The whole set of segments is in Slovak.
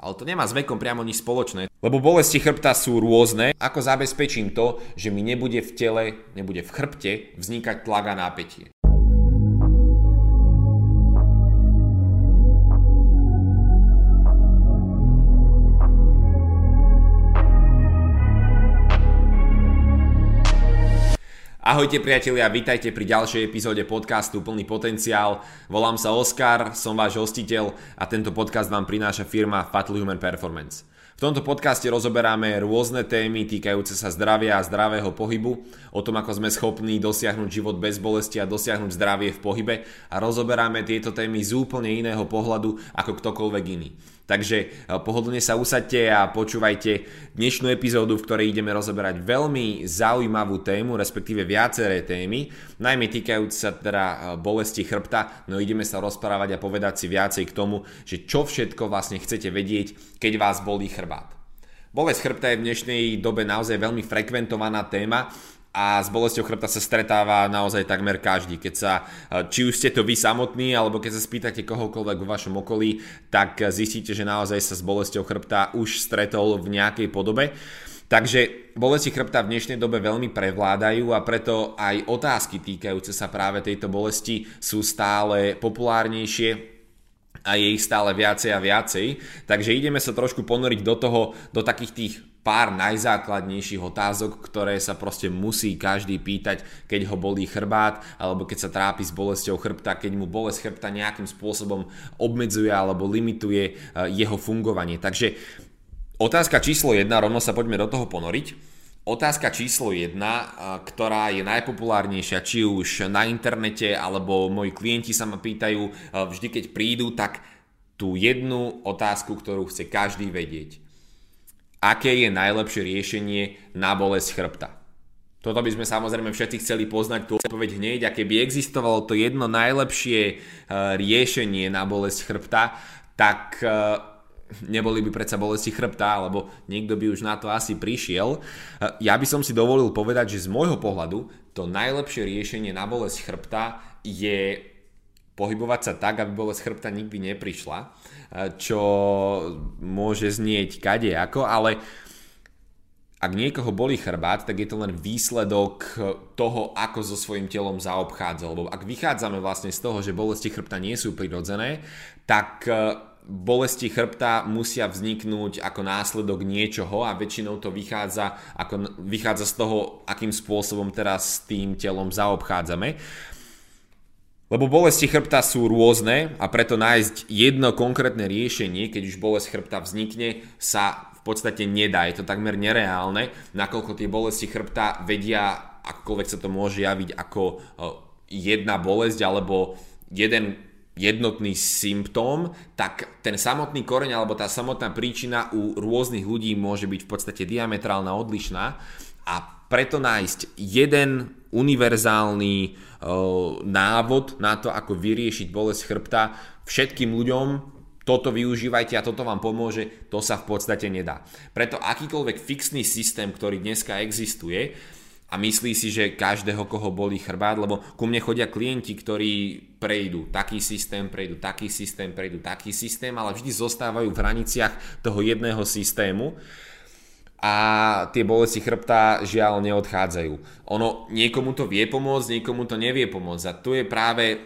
Ale to nemá s vekom priamo nič spoločné, lebo bolesti chrbta sú rôzne. Ako zabezpečím to, že mi nebude v tele, nebude v chrbte vznikať tlak a nápetie. Ahojte priatelia, vítajte pri ďalšej epizóde podcastu Plný potenciál. Volám sa Oskar, som váš hostiteľ a tento podcast vám prináša firma Fatal Human Performance. V tomto podcaste rozoberáme rôzne témy týkajúce sa zdravia a zdravého pohybu, o tom, ako sme schopní dosiahnuť život bez bolesti a dosiahnuť zdravie v pohybe a rozoberáme tieto témy z úplne iného pohľadu ako ktokoľvek iný. Takže eh, pohodlne sa usadte a počúvajte dnešnú epizódu, v ktorej ideme rozoberať veľmi zaujímavú tému, respektíve viaceré témy, najmä týkajúce sa teda eh, bolesti chrbta, no ideme sa rozprávať a povedať si viacej k tomu, že čo všetko vlastne chcete vedieť, keď vás bolí chrbát. Bolesť chrbta je v dnešnej dobe naozaj veľmi frekventovaná téma a s bolesťou chrbta sa stretáva naozaj takmer každý. Keď sa, e, či už ste to vy samotní, alebo keď sa spýtate kohokoľvek vo vašom okolí, tak zistíte, že naozaj sa s bolesťou chrbta už stretol v nejakej podobe. Takže bolesti chrbta v dnešnej dobe veľmi prevládajú a preto aj otázky týkajúce sa práve tejto bolesti sú stále populárnejšie a je ich stále viacej a viacej. Takže ideme sa trošku ponoriť do toho, do takých tých pár najzákladnejších otázok, ktoré sa proste musí každý pýtať, keď ho bolí chrbát, alebo keď sa trápi s bolesťou chrbta, keď mu bolesť chrbta nejakým spôsobom obmedzuje alebo limituje e, jeho fungovanie. Takže otázka číslo 1, rovno sa poďme do toho ponoriť. Otázka číslo 1, e, ktorá je najpopulárnejšia, či už na internete, alebo moji klienti sa ma pýtajú e, vždy, keď prídu, tak tú jednu otázku, ktorú chce každý vedieť aké je najlepšie riešenie na bolesť chrbta. Toto by sme samozrejme všetci chceli poznať tú odpoveď hneď a keby existovalo to jedno najlepšie e, riešenie na bolesť chrbta, tak e, neboli by predsa bolesti chrbta, alebo niekto by už na to asi prišiel. E, ja by som si dovolil povedať, že z môjho pohľadu to najlepšie riešenie na bolesť chrbta je pohybovať sa tak, aby bolesť chrbta nikdy neprišla čo môže znieť kade ako, ale ak niekoho bolí chrbát, tak je to len výsledok toho, ako so svojím telom zaobchádza. Lebo ak vychádzame vlastne z toho, že bolesti chrbta nie sú prirodzené, tak e, bolesti chrbta musia vzniknúť ako následok niečoho a väčšinou to vychádza, ako, vychádza z toho, akým spôsobom teraz s tým telom zaobchádzame. Lebo bolesti chrbta sú rôzne a preto nájsť jedno konkrétne riešenie, keď už bolesť chrbta vznikne, sa v podstate nedá. Je to takmer nereálne, nakoľko tie bolesti chrbta vedia, akokoľvek sa to môže javiť ako e, jedna bolesť alebo jeden jednotný symptóm, tak ten samotný koreň alebo tá samotná príčina u rôznych ľudí môže byť v podstate diametrálna odlišná a preto nájsť jeden univerzálny uh, návod na to, ako vyriešiť bolesť chrbta všetkým ľuďom, toto využívajte a toto vám pomôže, to sa v podstate nedá. Preto akýkoľvek fixný systém, ktorý dneska existuje, a myslí si, že každého, koho bolí chrbát, lebo ku mne chodia klienti, ktorí prejdú taký systém, prejdú taký systém, prejdú taký systém, ale vždy zostávajú v hraniciach toho jedného systému a tie bolesti chrbta žiaľ neodchádzajú. Ono niekomu to vie pomôcť, niekomu to nevie pomôcť a tu je práve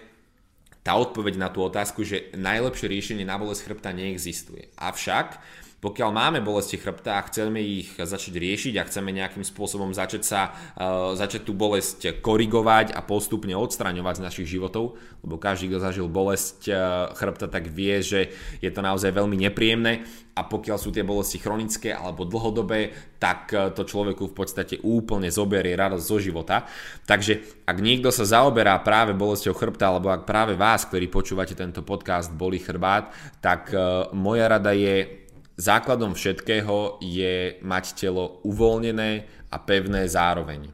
tá odpoveď na tú otázku, že najlepšie riešenie na bolesť chrbta neexistuje. Avšak pokiaľ máme bolesti chrbta a chceme ich začať riešiť a chceme nejakým spôsobom začať sa, uh, začať tú bolesť korigovať a postupne odstraňovať z našich životov, lebo každý, kto zažil bolesť uh, chrbta, tak vie, že je to naozaj veľmi nepríjemné a pokiaľ sú tie bolesti chronické alebo dlhodobé, tak uh, to človeku v podstate úplne zoberie radosť zo života. Takže ak niekto sa zaoberá práve bolesťou chrbta, alebo ak práve vás, ktorí počúvate tento podcast, boli chrbát, tak moja rada je základom všetkého je mať telo uvoľnené a pevné zároveň.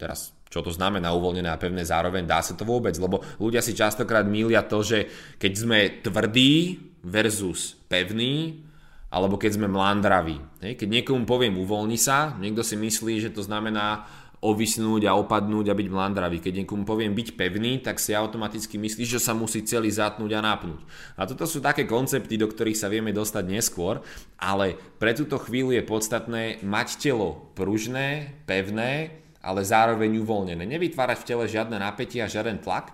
Teraz, čo to znamená uvoľnené a pevné zároveň? Dá sa to vôbec? Lebo ľudia si častokrát mília to, že keď sme tvrdí versus pevný, alebo keď sme mlandraví. Keď niekomu poviem uvoľni sa, niekto si myslí, že to znamená ovisnúť a opadnúť a byť mlandravý. Keď niekomu poviem byť pevný, tak si automaticky myslí, že sa musí celý zatnúť a napnúť. A toto sú také koncepty, do ktorých sa vieme dostať neskôr, ale pre túto chvíľu je podstatné mať telo pružné, pevné, ale zároveň uvoľnené. Nevytvárať v tele žiadne napätie a žiaden tlak,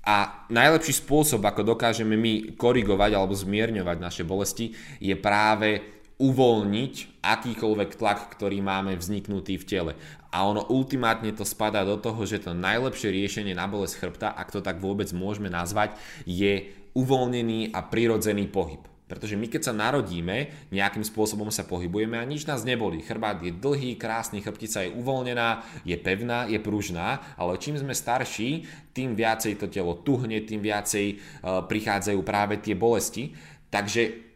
a najlepší spôsob, ako dokážeme my korigovať alebo zmierňovať naše bolesti, je práve uvoľniť akýkoľvek tlak, ktorý máme vzniknutý v tele. A ono ultimátne to spadá do toho, že to najlepšie riešenie na bolesť chrbta, ak to tak vôbec môžeme nazvať, je uvoľnený a prirodzený pohyb. Pretože my keď sa narodíme, nejakým spôsobom sa pohybujeme a nič nás nebolí. Chrbát je dlhý, krásny, chrbtica je uvoľnená, je pevná, je pružná, ale čím sme starší, tým viacej to telo tuhne, tým viacej uh, prichádzajú práve tie bolesti. Takže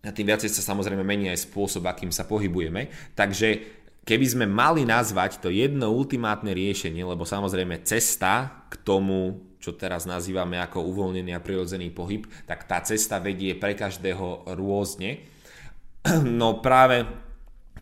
a tým viacej sa samozrejme mení aj spôsob, akým sa pohybujeme. Takže keby sme mali nazvať to jedno ultimátne riešenie, lebo samozrejme cesta k tomu, čo teraz nazývame ako uvoľnený a prirodzený pohyb, tak tá cesta vedie pre každého rôzne. No práve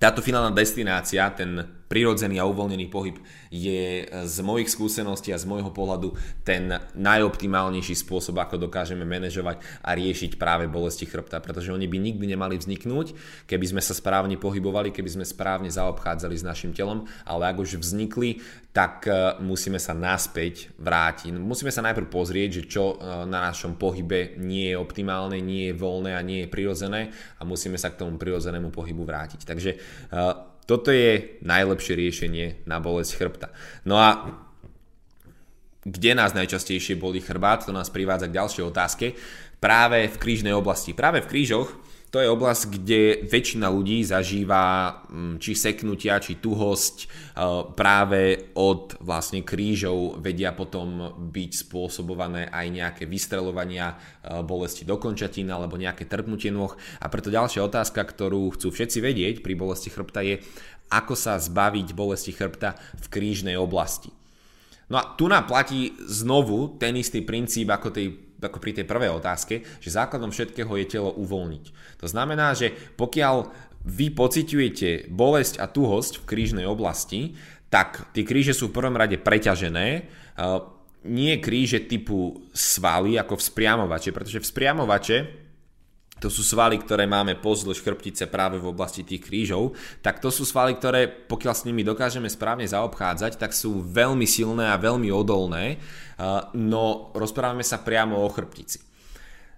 táto finálna destinácia, ten prirodzený a uvoľnený pohyb je z mojich skúseností a z môjho pohľadu ten najoptimálnejší spôsob, ako dokážeme manažovať a riešiť práve bolesti chrbta, pretože oni by nikdy nemali vzniknúť, keby sme sa správne pohybovali, keby sme správne zaobchádzali s našim telom, ale ak už vznikli, tak e, musíme sa naspäť vrátiť. Musíme sa najprv pozrieť, že čo e, na našom pohybe nie je optimálne, nie je voľné a nie je prirodzené a musíme sa k tomu prirodzenému pohybu vrátiť. Takže e, toto je najlepšie riešenie na bolesť chrbta. No a kde nás najčastejšie boli chrbát, to nás privádza k ďalšej otázke. Práve v krížnej oblasti. Práve v krížoch to je oblasť, kde väčšina ľudí zažíva mm, či seknutia, či tuhosť e, práve od vlastne krížov vedia potom byť spôsobované aj nejaké vystrelovania e, bolesti do končatín alebo nejaké trpnutie nôh. A preto ďalšia otázka, ktorú chcú všetci vedieť pri bolesti chrbta je, ako sa zbaviť bolesti chrbta v krížnej oblasti. No a tu nám platí znovu ten istý princíp ako tej ako pri tej prvej otázke, že základom všetkého je telo uvoľniť. To znamená, že pokiaľ vy pociťujete bolesť a tuhosť v krížnej oblasti, tak tie kríže sú v prvom rade preťažené, nie kríže typu svaly ako v spriamovače, pretože v spriamovače to sú svaly, ktoré máme pozdĺž chrbtice práve v oblasti tých krížov, tak to sú svaly, ktoré pokiaľ s nimi dokážeme správne zaobchádzať, tak sú veľmi silné a veľmi odolné, no rozprávame sa priamo o chrbtici.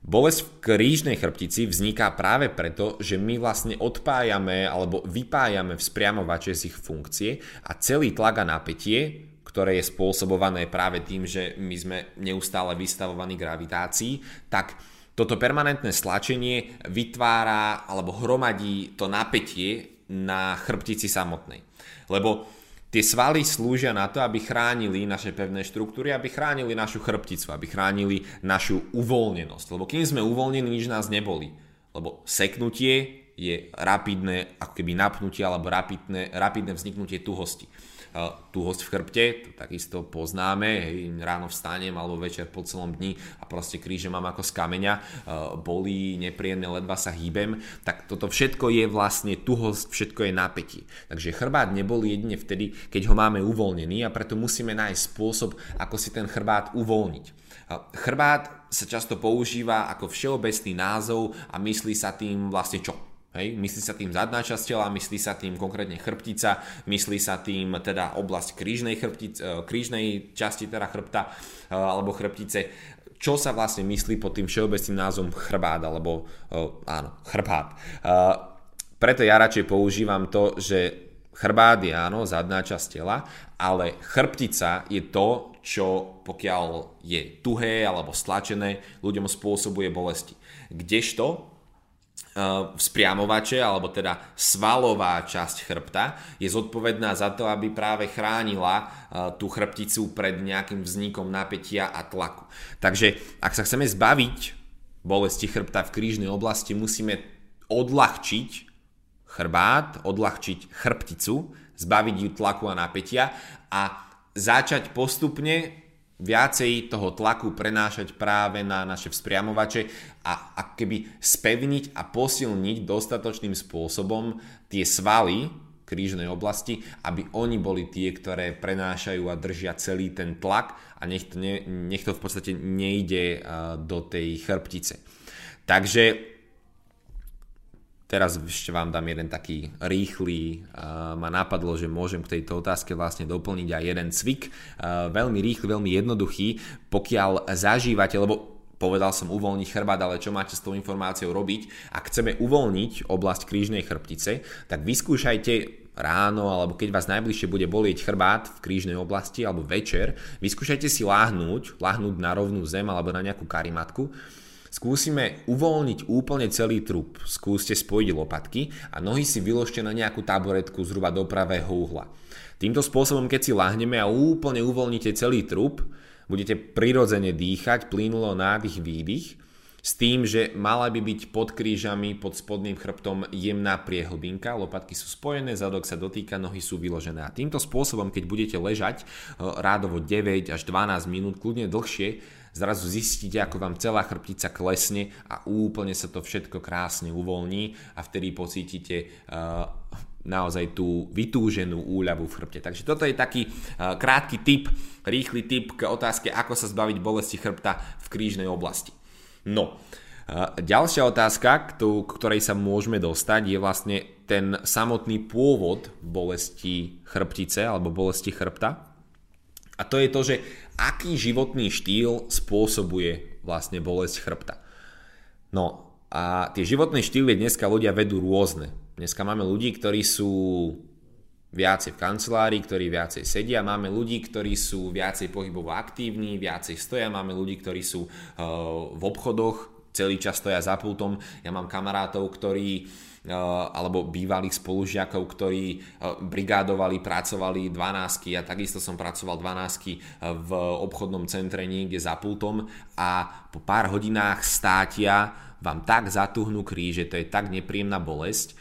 Bolesť v krížnej chrbtici vzniká práve preto, že my vlastne odpájame alebo vypájame vzpriamovače z ich funkcie a celý tlak a napätie, ktoré je spôsobované práve tým, že my sme neustále vystavovaní gravitácii, tak toto permanentné stlačenie vytvára alebo hromadí to napätie na chrbtici samotnej. Lebo tie svaly slúžia na to, aby chránili naše pevné štruktúry, aby chránili našu chrbticu, aby chránili našu uvoľnenosť. Lebo kým sme uvoľnení, nič nás neboli. Lebo seknutie je rapidné, ako keby napnutie alebo rapidné, rapidné vzniknutie tuhosti tuhosť v chrbte, to takisto poznáme, hej, ráno vstanem alebo večer po celom dni a proste kríže mám ako z kameňa, bolí, nepríjemne, ledva sa hýbem, tak toto všetko je vlastne tuhosť, všetko je napätie. Takže chrbát nebol jedine vtedy, keď ho máme uvoľnený a preto musíme nájsť spôsob, ako si ten chrbát uvoľniť. Chrbát sa často používa ako všeobecný názov a myslí sa tým vlastne čo? Hej, myslí sa tým zadná časť tela, myslí sa tým konkrétne chrbtica, myslí sa tým teda oblasť krížnej, chrbtic, e, krížnej časti teda chrbta e, alebo chrbtice. Čo sa vlastne myslí pod tým všeobecným názvom chrbát alebo e, áno, chrbát. Preto ja radšej používam to, že chrbát je áno, zadná časť tela, ale chrbtica je to, čo pokiaľ je tuhé alebo stlačené, ľuďom spôsobuje bolesti. Kdežto vzpriamovače, alebo teda svalová časť chrbta je zodpovedná za to, aby práve chránila tú chrbticu pred nejakým vznikom napätia a tlaku. Takže ak sa chceme zbaviť bolesti chrbta v krížnej oblasti, musíme odľahčiť chrbát, odľahčiť chrbticu, zbaviť ju tlaku a napätia a začať postupne viacej toho tlaku prenášať práve na naše vzpriamovače a, a keby spevniť a posilniť dostatočným spôsobom tie svaly, krížnej oblasti, aby oni boli tie, ktoré prenášajú a držia celý ten tlak a nech to, ne, nech to v podstate nejde do tej chrbtice. Takže teraz ešte vám dám jeden taký rýchly, ma napadlo, že môžem k tejto otázke vlastne doplniť aj jeden cvik, veľmi rýchly, veľmi jednoduchý, pokiaľ zažívate, lebo povedal som uvoľniť chrbát, ale čo máte s tou informáciou robiť? Ak chceme uvoľniť oblasť krížnej chrbtice, tak vyskúšajte ráno alebo keď vás najbližšie bude bolieť chrbát v krížnej oblasti alebo večer, vyskúšajte si láhnuť, láhnuť na rovnú zem alebo na nejakú karimatku Skúsime uvoľniť úplne celý trup. Skúste spojiť lopatky a nohy si vyložte na nejakú taburetku zhruba do pravého uhla. Týmto spôsobom, keď si lahneme a úplne uvoľníte celý trup, budete prirodzene dýchať, plynulo nádych, výdych, s tým, že mala by byť pod krížami, pod spodným chrbtom jemná priehlbinka, lopatky sú spojené, zadok sa dotýka, nohy sú vyložené. A týmto spôsobom, keď budete ležať eh, rádovo 9 až 12 minút, kľudne dlhšie, zrazu zistíte, ako vám celá chrbtica klesne a úplne sa to všetko krásne uvoľní a vtedy pocítite uh, naozaj tú vytúženú úľavu v chrbte. Takže toto je taký uh, krátky tip, rýchly tip k otázke, ako sa zbaviť bolesti chrbta v krížnej oblasti. No, ďalšia otázka, k ktorej sa môžeme dostať, je vlastne ten samotný pôvod bolesti chrbtice alebo bolesti chrbta. A to je to, že aký životný štýl spôsobuje vlastne bolesť chrbta. No a tie životné štýly dneska ľudia vedú rôzne. Dneska máme ľudí, ktorí sú viacej v kancelárii, ktorí viacej sedia, máme ľudí, ktorí sú viacej pohybovo aktívni, viacej stoja, máme ľudí, ktorí sú uh, v obchodoch, celý čas stoja za pultom. Ja mám kamarátov, ktorí uh, alebo bývalých spolužiakov, ktorí uh, brigádovali, pracovali 12 a takisto som pracoval 12 v obchodnom centre niekde za pultom a po pár hodinách státia vám tak zatuhnú kríže, to je tak nepríjemná bolesť,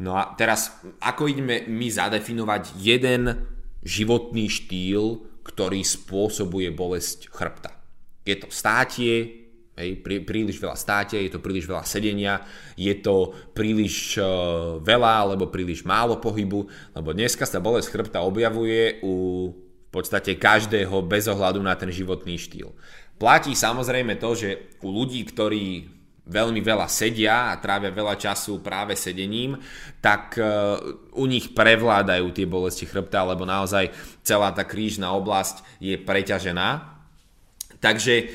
No a teraz, ako ideme my zadefinovať jeden životný štýl, ktorý spôsobuje bolesť chrbta? Je to státie, hej, prí, príliš veľa státia, je to príliš veľa sedenia, je to príliš uh, veľa alebo príliš málo pohybu, lebo dneska sa bolesť chrbta objavuje u v podstate každého bez ohľadu na ten životný štýl. Platí samozrejme to, že u ľudí, ktorí veľmi veľa sedia a trávia veľa času práve sedením, tak e, u nich prevládajú tie bolesti chrbta, lebo naozaj celá tá krížna oblasť je preťažená. Takže e,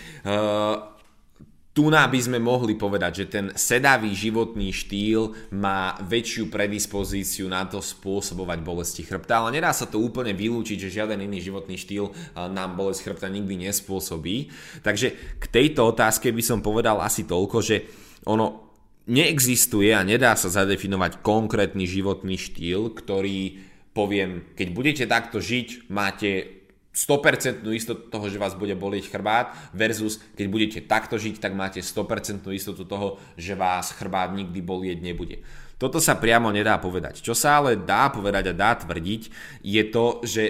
tu by sme mohli povedať, že ten sedavý životný štýl má väčšiu predispozíciu na to spôsobovať bolesti chrbta, ale nedá sa to úplne vylúčiť, že žiaden iný životný štýl nám bolesť chrbta nikdy nespôsobí. Takže k tejto otázke by som povedal asi toľko, že ono neexistuje a nedá sa zadefinovať konkrétny životný štýl, ktorý poviem, keď budete takto žiť, máte 100% istotu toho, že vás bude bolieť chrbát versus keď budete takto žiť, tak máte 100% istotu toho, že vás chrbát nikdy bolieť nebude. Toto sa priamo nedá povedať. Čo sa ale dá povedať a dá tvrdiť, je to, že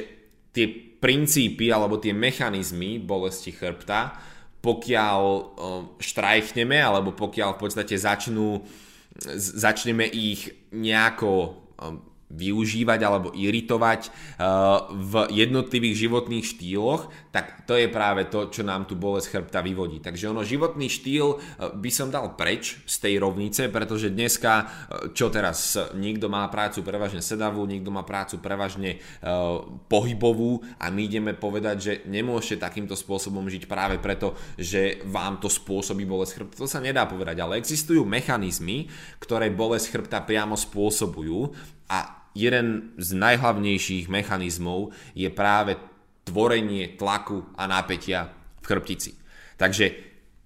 tie princípy alebo tie mechanizmy bolesti chrbta, pokiaľ štrajchneme alebo pokiaľ v podstate začnú, začneme ich nejako využívať alebo iritovať eh, v jednotlivých životných štýloch, tak to je práve to, čo nám tu bolesť chrbta vyvodí. Takže ono životný štýl eh, by som dal preč z tej rovnice, pretože dneska, eh, čo teraz, niekto má prácu prevažne sedavú, niekto má prácu prevažne pohybovú a my ideme povedať, že nemôžete takýmto spôsobom žiť práve preto, že vám to spôsobí bolesť chrbta. To sa nedá povedať, ale existujú mechanizmy, ktoré bolesť chrbta priamo spôsobujú a jeden z najhlavnejších mechanizmov je práve tvorenie tlaku a napätia v chrbtici. Takže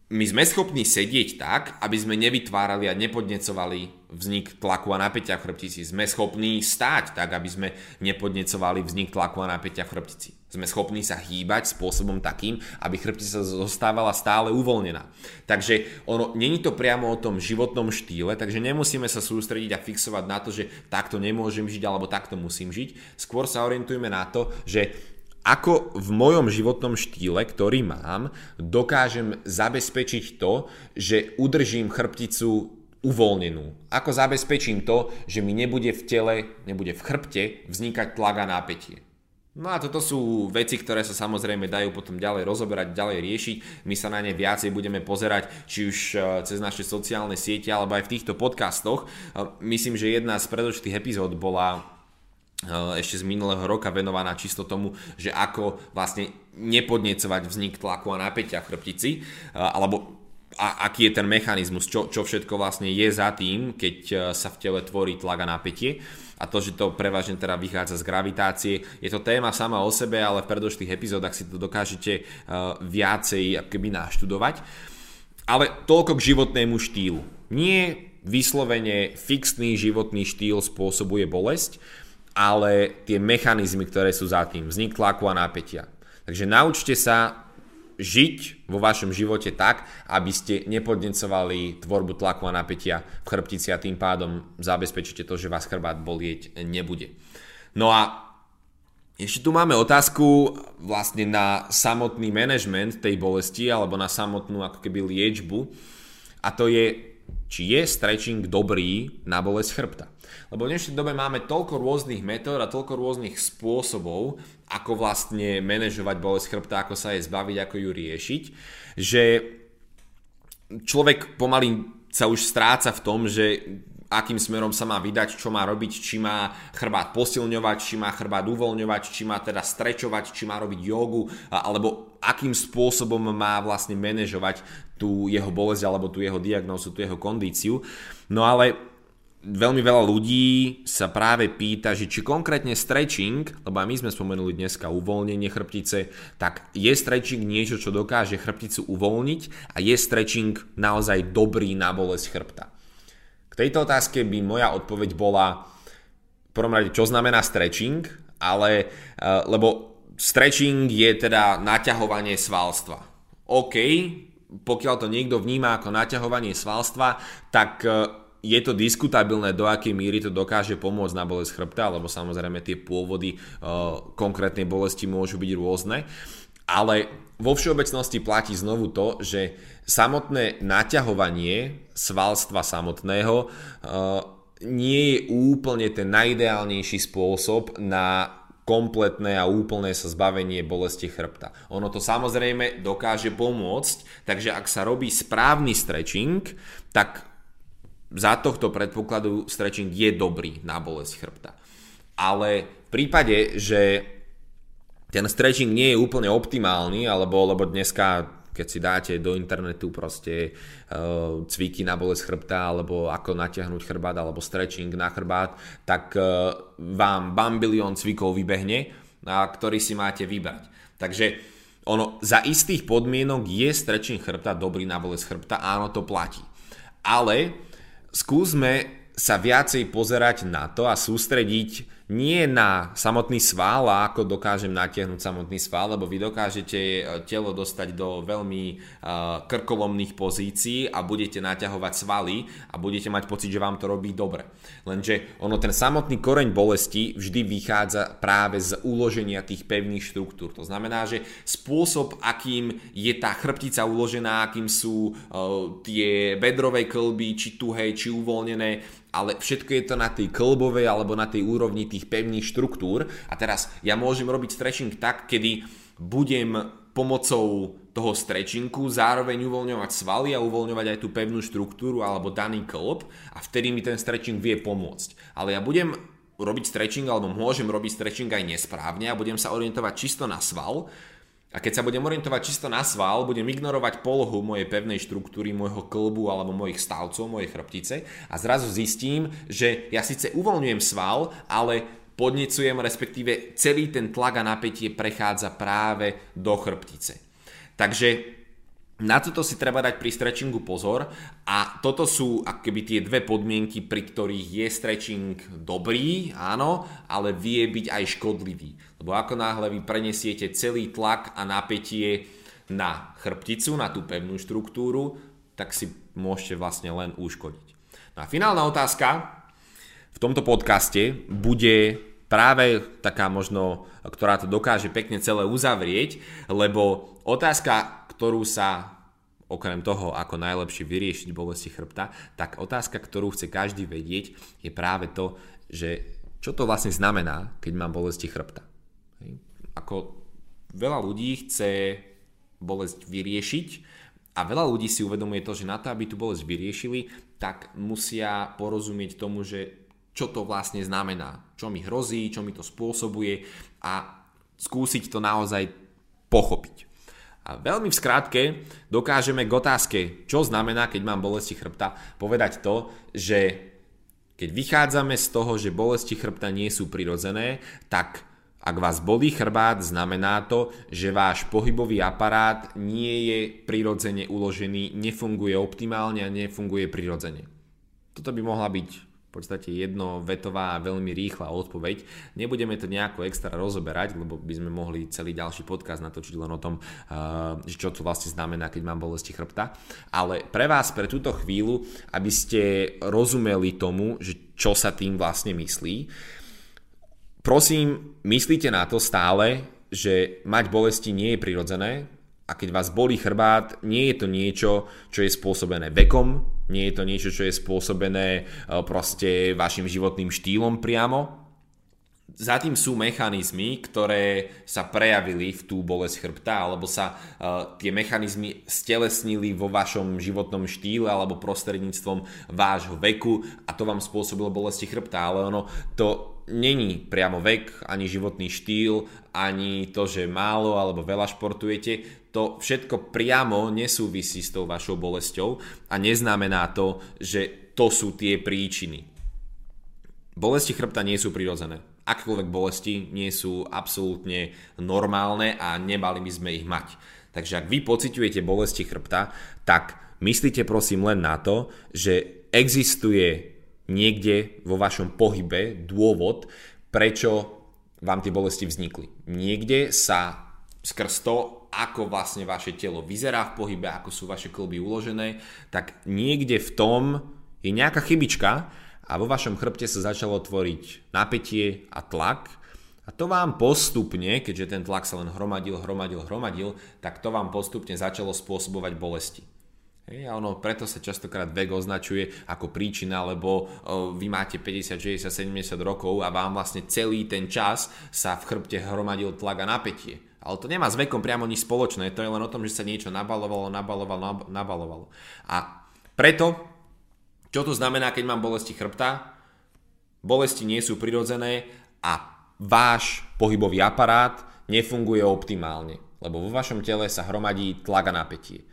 my sme schopní sedieť tak, aby sme nevytvárali a nepodnecovali vznik tlaku a napätia v chrbtici. Sme schopní stáť tak, aby sme nepodnecovali vznik tlaku a napätia v chrbtici. Sme schopní sa hýbať spôsobom takým, aby chrbtica zostávala stále uvoľnená. Takže ono, není to priamo o tom životnom štýle, takže nemusíme sa sústrediť a fixovať na to, že takto nemôžem žiť alebo takto musím žiť. Skôr sa orientujeme na to, že ako v mojom životnom štýle, ktorý mám, dokážem zabezpečiť to, že udržím chrbticu uvoľnenú? Ako zabezpečím to, že mi nebude v tele, nebude v chrbte vznikať tlak a napätie? No a toto sú veci, ktoré sa samozrejme dajú potom ďalej rozoberať, ďalej riešiť. My sa na ne viacej budeme pozerať, či už e, cez naše sociálne siete, alebo aj v týchto podcastoch. E, myslím, že jedna z predošlých epizód bola e, ešte z minulého roka venovaná čisto tomu, že ako vlastne nepodnecovať vznik tlaku a napätia v chrbtici, alebo a aký je ten mechanizmus, čo, čo všetko vlastne je za tým, keď sa v tele tvorí tlak a napätie. A to, že to prevažne teda vychádza z gravitácie, je to téma sama o sebe, ale v predošlých epizódach si to dokážete uh, viacej keby naštudovať. Ale toľko k životnému štýlu. Nie vyslovene fixný životný štýl spôsobuje bolesť, ale tie mechanizmy, ktoré sú za tým, vznik tlaku a napätia. Takže naučte sa žiť vo vašom živote tak, aby ste nepodnecovali tvorbu tlaku a napätia v chrbtici a tým pádom zabezpečíte to, že vás chrbát bolieť nebude. No a ešte tu máme otázku vlastne na samotný management tej bolesti alebo na samotnú ako keby liečbu a to je, či je stretching dobrý na bolesť chrbta. Lebo v dnešnej dobe máme toľko rôznych metód a toľko rôznych spôsobov, ako vlastne manažovať bolesť chrbta, ako sa jej zbaviť, ako ju riešiť, že človek pomaly sa už stráca v tom, že akým smerom sa má vydať, čo má robiť, či má chrbát posilňovať, či má chrbát uvoľňovať, či má teda strečovať, či má robiť jogu, alebo akým spôsobom má vlastne manažovať tú jeho bolesť alebo tú jeho diagnózu, tú jeho kondíciu. No ale veľmi veľa ľudí sa práve pýta, že či konkrétne stretching, lebo aj my sme spomenuli dneska uvoľnenie chrbtice, tak je stretching niečo, čo dokáže chrbticu uvoľniť a je stretching naozaj dobrý na bolesť chrbta. Tejto otázke by moja odpoveď bola v prvom rade, čo znamená stretching, ale, eh, lebo stretching je teda naťahovanie svalstva. OK, pokiaľ to niekto vníma ako naťahovanie svalstva, tak eh, je to diskutabilné, do akej míry to dokáže pomôcť na bolesť chrbta, lebo samozrejme tie pôvody uh, konkrétnej bolesti môžu byť rôzne. Ale vo všeobecnosti platí znovu to, že samotné naťahovanie svalstva samotného uh, nie je úplne ten najideálnejší spôsob na kompletné a úplné sa zbavenie bolesti chrbta. Ono to samozrejme dokáže pomôcť, takže ak sa robí správny stretching, tak za tohto predpokladu stretching je dobrý na bolesť chrbta. Ale v prípade, že ten stretching nie je úplne optimálny, alebo lebo dneska keď si dáte do internetu proste uh, cviky na bolesť chrbta, alebo ako natiahnuť chrbát, alebo stretching na chrbát, tak uh, vám bambilión cvikov vybehne, a ktorý si máte vybrať. Takže ono, za istých podmienok je stretching chrbta dobrý na bolesť chrbta, áno, to platí. Ale skúsme sa viacej pozerať na to a sústrediť nie na samotný sval ako dokážem natiahnuť samotný sval, lebo vy dokážete e, telo dostať do veľmi uh, krkolomných pozícií a budete naťahovať svaly a budete mať pocit, že vám to robí dobre. Lenže ono ten samotný koreň bolesti vždy vychádza práve z uloženia tých pevných štruktúr. To znamená, že spôsob, akým je tá chrbtica uložená, akým sú uh, tie bedrové klby, či tuhé, či uvoľnené, ale všetko je to na tej klbovej alebo na tej úrovni tých pevných štruktúr. A teraz ja môžem robiť stretching tak, kedy budem pomocou toho stretchingu zároveň uvoľňovať svaly a uvoľňovať aj tú pevnú štruktúru alebo daný klb a vtedy mi ten stretching vie pomôcť. Ale ja budem robiť stretching alebo môžem robiť stretching aj nesprávne a budem sa orientovať čisto na sval, a keď sa budem orientovať čisto na sval, budem ignorovať polohu mojej pevnej štruktúry, môjho klbu alebo mojich stavcov, mojej chrbtice a zrazu zistím, že ja síce uvoľňujem sval, ale podnecujem, respektíve celý ten tlak a napätie prechádza práve do chrbtice. Takže na toto si treba dať pri stretchingu pozor a toto sú akoby tie dve podmienky, pri ktorých je stretching dobrý, áno, ale vie byť aj škodlivý. Lebo ako náhle vy prenesiete celý tlak a napätie na chrbticu, na tú pevnú štruktúru, tak si môžete vlastne len uškodiť. No a finálna otázka v tomto podcaste bude práve taká možno, ktorá to dokáže pekne celé uzavrieť, lebo otázka ktorú sa okrem toho, ako najlepšie vyriešiť bolesti chrbta, tak otázka, ktorú chce každý vedieť, je práve to, že čo to vlastne znamená, keď mám bolesti chrbta. Ako veľa ľudí chce bolesť vyriešiť a veľa ľudí si uvedomuje to, že na to, aby tú bolesť vyriešili, tak musia porozumieť tomu, že čo to vlastne znamená, čo mi hrozí, čo mi to spôsobuje a skúsiť to naozaj pochopiť. A veľmi v skratke dokážeme k otázke, čo znamená, keď mám bolesti chrbta, povedať to, že keď vychádzame z toho, že bolesti chrbta nie sú prirodzené, tak ak vás bolí chrbát, znamená to, že váš pohybový aparát nie je prirodzene uložený, nefunguje optimálne a nefunguje prirodzene. Toto by mohla byť v podstate jednovetová a veľmi rýchla odpoveď. Nebudeme to nejako extra rozoberať, lebo by sme mohli celý ďalší podcast natočiť len o tom, uh, čo to vlastne znamená, keď mám bolesti chrbta. Ale pre vás, pre túto chvíľu, aby ste rozumeli tomu, že čo sa tým vlastne myslí, prosím, myslíte na to stále, že mať bolesti nie je prirodzené, a keď vás bolí chrbát, nie je to niečo, čo je spôsobené vekom, nie je to niečo, čo je spôsobené e, proste vašim životným štýlom priamo. Za tým sú mechanizmy, ktoré sa prejavili v tú bolesť chrbta, alebo sa uh, tie mechanizmy stelesnili vo vašom životnom štýle alebo prostredníctvom vášho veku a to vám spôsobilo bolesti chrbta, ale ono to není priamo vek, ani životný štýl, ani to, že málo alebo veľa športujete. To všetko priamo nesúvisí s tou vašou bolesťou a neznamená to, že to sú tie príčiny. Bolesti chrbta nie sú prirodzené. Akékoľvek bolesti nie sú absolútne normálne a nemali by sme ich mať. Takže ak vy pociťujete bolesti chrbta, tak myslíte prosím len na to, že existuje niekde vo vašom pohybe dôvod, prečo vám tie bolesti vznikli. Niekde sa skrz to, ako vlastne vaše telo vyzerá v pohybe, ako sú vaše klby uložené, tak niekde v tom je nejaká chybička a vo vašom chrbte sa začalo tvoriť napätie a tlak a to vám postupne, keďže ten tlak sa len hromadil, hromadil, hromadil, tak to vám postupne začalo spôsobovať bolesti. Hej, a ono preto sa častokrát vek označuje ako príčina, lebo vy máte 50, 60, 70 rokov a vám vlastne celý ten čas sa v chrbte hromadil tlak a napätie. Ale to nemá s vekom priamo nič spoločné, to je len o tom, že sa niečo nabalovalo, nabalovalo, nabalovalo. A preto, čo to znamená, keď mám bolesti chrbta? Bolesti nie sú prirodzené a váš pohybový aparát nefunguje optimálne, lebo vo vašom tele sa hromadí tlak a napätie.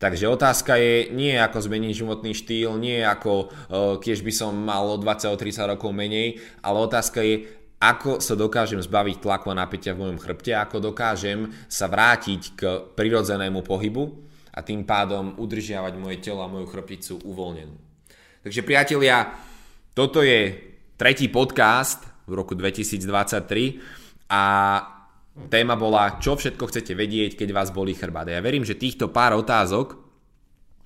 Takže otázka je nie ako zmeniť životný štýl, nie ako uh, keď by som mal o 20-30 rokov menej, ale otázka je, ako sa dokážem zbaviť tlaku a napätia v mojom chrbte, ako dokážem sa vrátiť k prirodzenému pohybu a tým pádom udržiavať moje telo a moju chrbticu uvoľnenú. Takže priatelia, toto je tretí podcast v roku 2023 a Téma bola, čo všetko chcete vedieť, keď vás bolí chrbát. Ja verím, že týchto pár otázok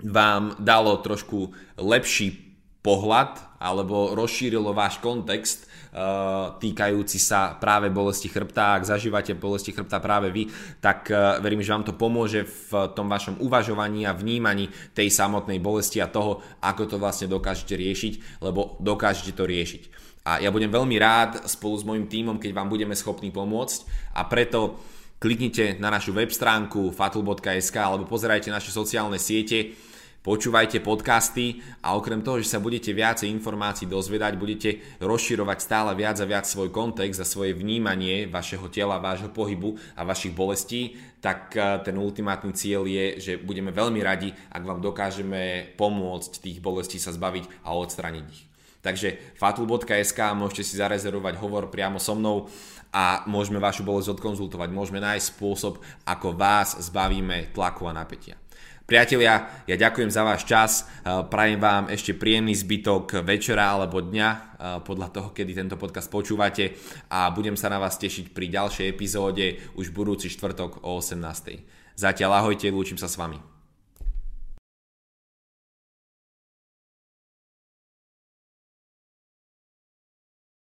vám dalo trošku lepší pohľad alebo rozšírilo váš kontext uh, týkajúci sa práve bolesti chrbta. Ak zažívate bolesti chrbta práve vy, tak uh, verím, že vám to pomôže v tom vašom uvažovaní a vnímaní tej samotnej bolesti a toho, ako to vlastne dokážete riešiť, lebo dokážete to riešiť a ja budem veľmi rád spolu s mojim tímom, keď vám budeme schopní pomôcť a preto kliknite na našu web stránku fatul.sk alebo pozerajte naše sociálne siete, počúvajte podcasty a okrem toho, že sa budete viacej informácií dozvedať, budete rozširovať stále viac a viac svoj kontext a svoje vnímanie vašeho tela, vášho pohybu a vašich bolestí, tak eh, ten ultimátny cieľ je, že budeme veľmi radi, ak vám dokážeme pomôcť tých bolestí sa zbaviť a odstraniť ich. Takže fatul.sk môžete si zarezervovať hovor priamo so mnou a môžeme vašu bolesť odkonzultovať. Môžeme nájsť spôsob, ako vás zbavíme tlaku a napätia. Priatelia, ja ďakujem za váš čas, prajem vám ešte príjemný zbytok večera alebo dňa, podľa toho, kedy tento podcast počúvate a budem sa na vás tešiť pri ďalšej epizóde už budúci štvrtok o 18. Zatiaľ ahojte, lúčim sa s vami.